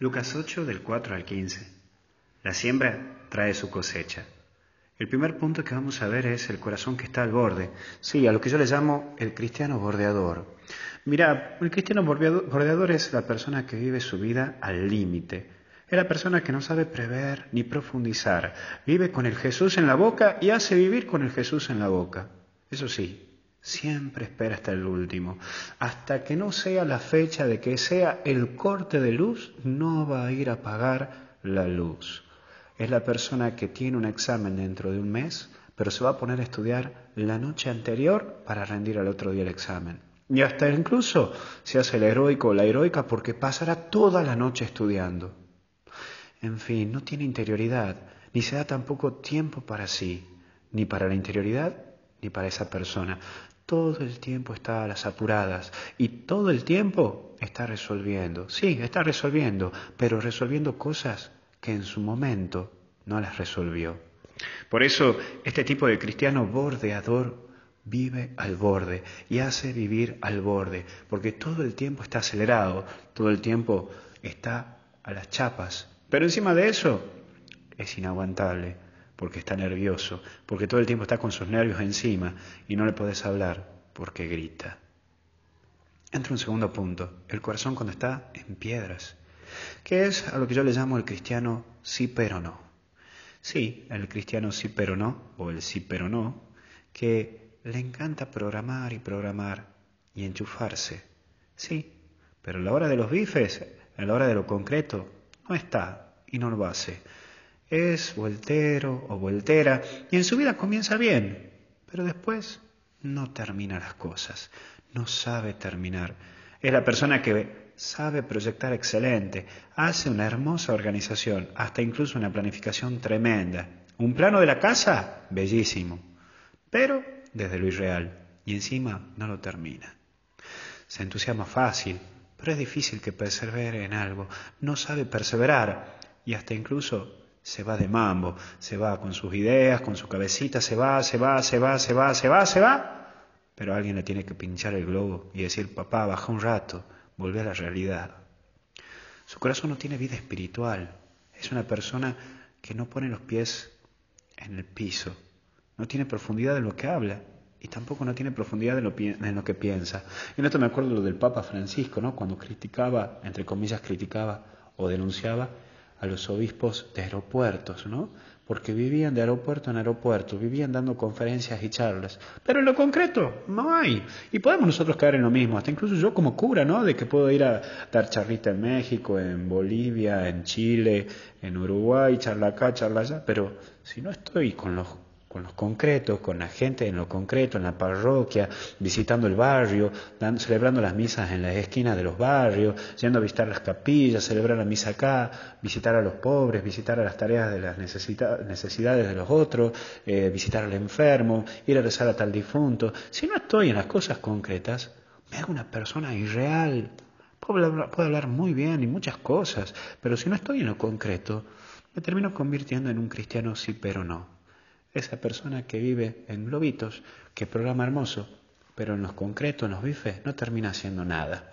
Lucas 8 del 4 al 15. La siembra trae su cosecha. El primer punto que vamos a ver es el corazón que está al borde. Sí, a lo que yo le llamo el cristiano bordeador. Mira, el cristiano bordeador es la persona que vive su vida al límite. Es la persona que no sabe prever ni profundizar. Vive con el Jesús en la boca y hace vivir con el Jesús en la boca. Eso sí, Siempre espera hasta el último. Hasta que no sea la fecha de que sea el corte de luz, no va a ir a pagar la luz. Es la persona que tiene un examen dentro de un mes, pero se va a poner a estudiar la noche anterior para rendir al otro día el examen. Y hasta incluso se hace el heroico o la heroica porque pasará toda la noche estudiando. En fin, no tiene interioridad, ni se da tampoco tiempo para sí, ni para la interioridad, ni para esa persona todo el tiempo está a las apuradas y todo el tiempo está resolviendo. Sí, está resolviendo, pero resolviendo cosas que en su momento no las resolvió. Por eso este tipo de cristiano bordeador vive al borde y hace vivir al borde, porque todo el tiempo está acelerado, todo el tiempo está a las chapas. Pero encima de eso es inaguantable porque está nervioso, porque todo el tiempo está con sus nervios encima y no le puedes hablar porque grita. Entra un segundo punto, el corazón cuando está en piedras, que es a lo que yo le llamo el cristiano sí pero no. Sí, el cristiano sí pero no, o el sí pero no, que le encanta programar y programar y enchufarse. Sí, pero a la hora de los bifes, a la hora de lo concreto, no está y no lo hace es voltero o voltera y en su vida comienza bien, pero después no termina las cosas, no sabe terminar. Es la persona que sabe proyectar excelente, hace una hermosa organización, hasta incluso una planificación tremenda. Un plano de la casa, bellísimo, pero desde lo irreal, y encima no lo termina. Se entusiasma fácil, pero es difícil que persevere en algo, no sabe perseverar y hasta incluso se va de mambo, se va con sus ideas, con su cabecita, se va, se va, se va, se va, se va, se va. Pero alguien le tiene que pinchar el globo y decir, papá, baja un rato, vuelve a la realidad. Su corazón no tiene vida espiritual. Es una persona que no pone los pies en el piso. No tiene profundidad en lo que habla y tampoco no tiene profundidad en lo, lo que piensa. En esto me acuerdo lo del Papa Francisco, ¿no? Cuando criticaba, entre comillas, criticaba o denunciaba a los obispos de aeropuertos, ¿no? Porque vivían de aeropuerto en aeropuerto, vivían dando conferencias y charlas. Pero en lo concreto no hay. Y podemos nosotros caer en lo mismo, hasta incluso yo como cura, ¿no? De que puedo ir a dar charlita en México, en Bolivia, en Chile, en Uruguay, charla acá, charla allá, pero si no estoy con los con los concretos, con la gente en lo concreto, en la parroquia, visitando el barrio, celebrando las misas en las esquinas de los barrios, yendo a visitar las capillas, celebrar la misa acá, visitar a los pobres, visitar a las tareas de las necesidades de los otros, eh, visitar al enfermo, ir a rezar a tal difunto. Si no estoy en las cosas concretas, me hago una persona irreal. Puedo puedo hablar muy bien y muchas cosas, pero si no estoy en lo concreto, me termino convirtiendo en un cristiano sí pero no esa persona que vive en globitos, que programa hermoso, pero en los concretos, en los bifes, no termina haciendo nada.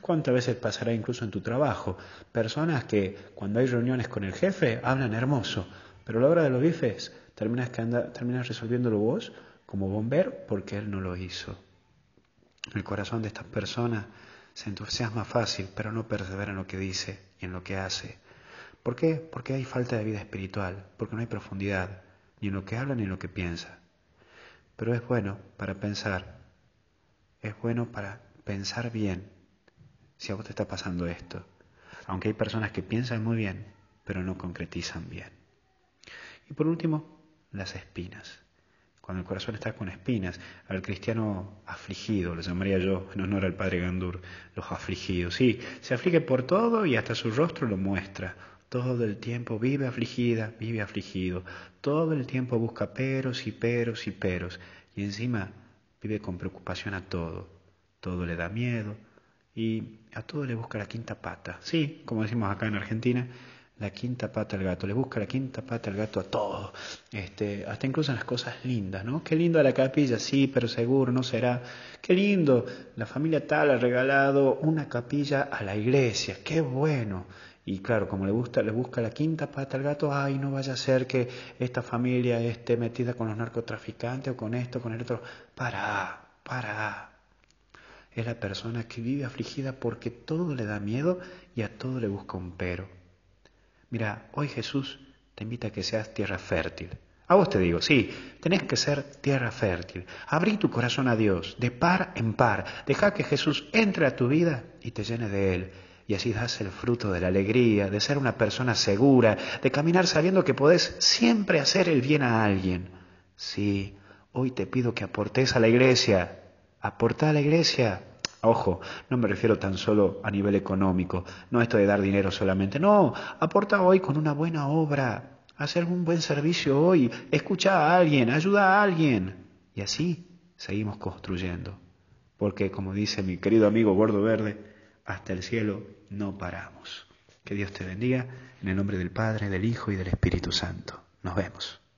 ¿Cuántas veces pasará incluso en tu trabajo? Personas que cuando hay reuniones con el jefe hablan hermoso, pero a la hora de los bifes terminas, que anda, terminas resolviéndolo vos como bombero porque él no lo hizo. El corazón de estas personas se entusiasma fácil, pero no persevera en lo que dice y en lo que hace. ¿Por qué? Porque hay falta de vida espiritual, porque no hay profundidad ni en lo que habla ni en lo que piensa. Pero es bueno para pensar, es bueno para pensar bien si a vos te está pasando esto. Aunque hay personas que piensan muy bien, pero no concretizan bien. Y por último, las espinas. Cuando el corazón está con espinas, al cristiano afligido, lo llamaría yo en honor al padre Gandur, los afligidos. Sí, se aflige por todo y hasta su rostro lo muestra todo el tiempo vive afligida, vive afligido. Todo el tiempo busca peros y peros y peros. Y encima vive con preocupación a todo. Todo le da miedo y a todo le busca la quinta pata. Sí, como decimos acá en Argentina, la quinta pata al gato. Le busca la quinta pata al gato a todo. Este, hasta incluso en las cosas lindas, ¿no? Qué lindo la capilla, sí, pero seguro no será. Qué lindo, la familia tal ha regalado una capilla a la iglesia. Qué bueno Y claro, como le gusta, le busca la quinta pata al gato, ay, no vaya a ser que esta familia esté metida con los narcotraficantes o con esto, con el otro. Para, para. Es la persona que vive afligida porque todo le da miedo y a todo le busca un pero. Mira, hoy Jesús te invita a que seas tierra fértil. A vos te digo, sí, tenés que ser tierra fértil. Abrí tu corazón a Dios, de par en par. Deja que Jesús entre a tu vida y te llene de Él. Y así das el fruto de la alegría, de ser una persona segura, de caminar sabiendo que podés siempre hacer el bien a alguien. Sí, hoy te pido que aportes a la iglesia. Aporta a la iglesia. Ojo, no me refiero tan solo a nivel económico, no esto de dar dinero solamente. No, aporta hoy con una buena obra, Haz algún buen servicio hoy, escucha a alguien, ayuda a alguien. Y así seguimos construyendo. Porque, como dice mi querido amigo Gordo Verde, hasta el cielo no paramos. Que Dios te bendiga en el nombre del Padre, del Hijo y del Espíritu Santo. Nos vemos.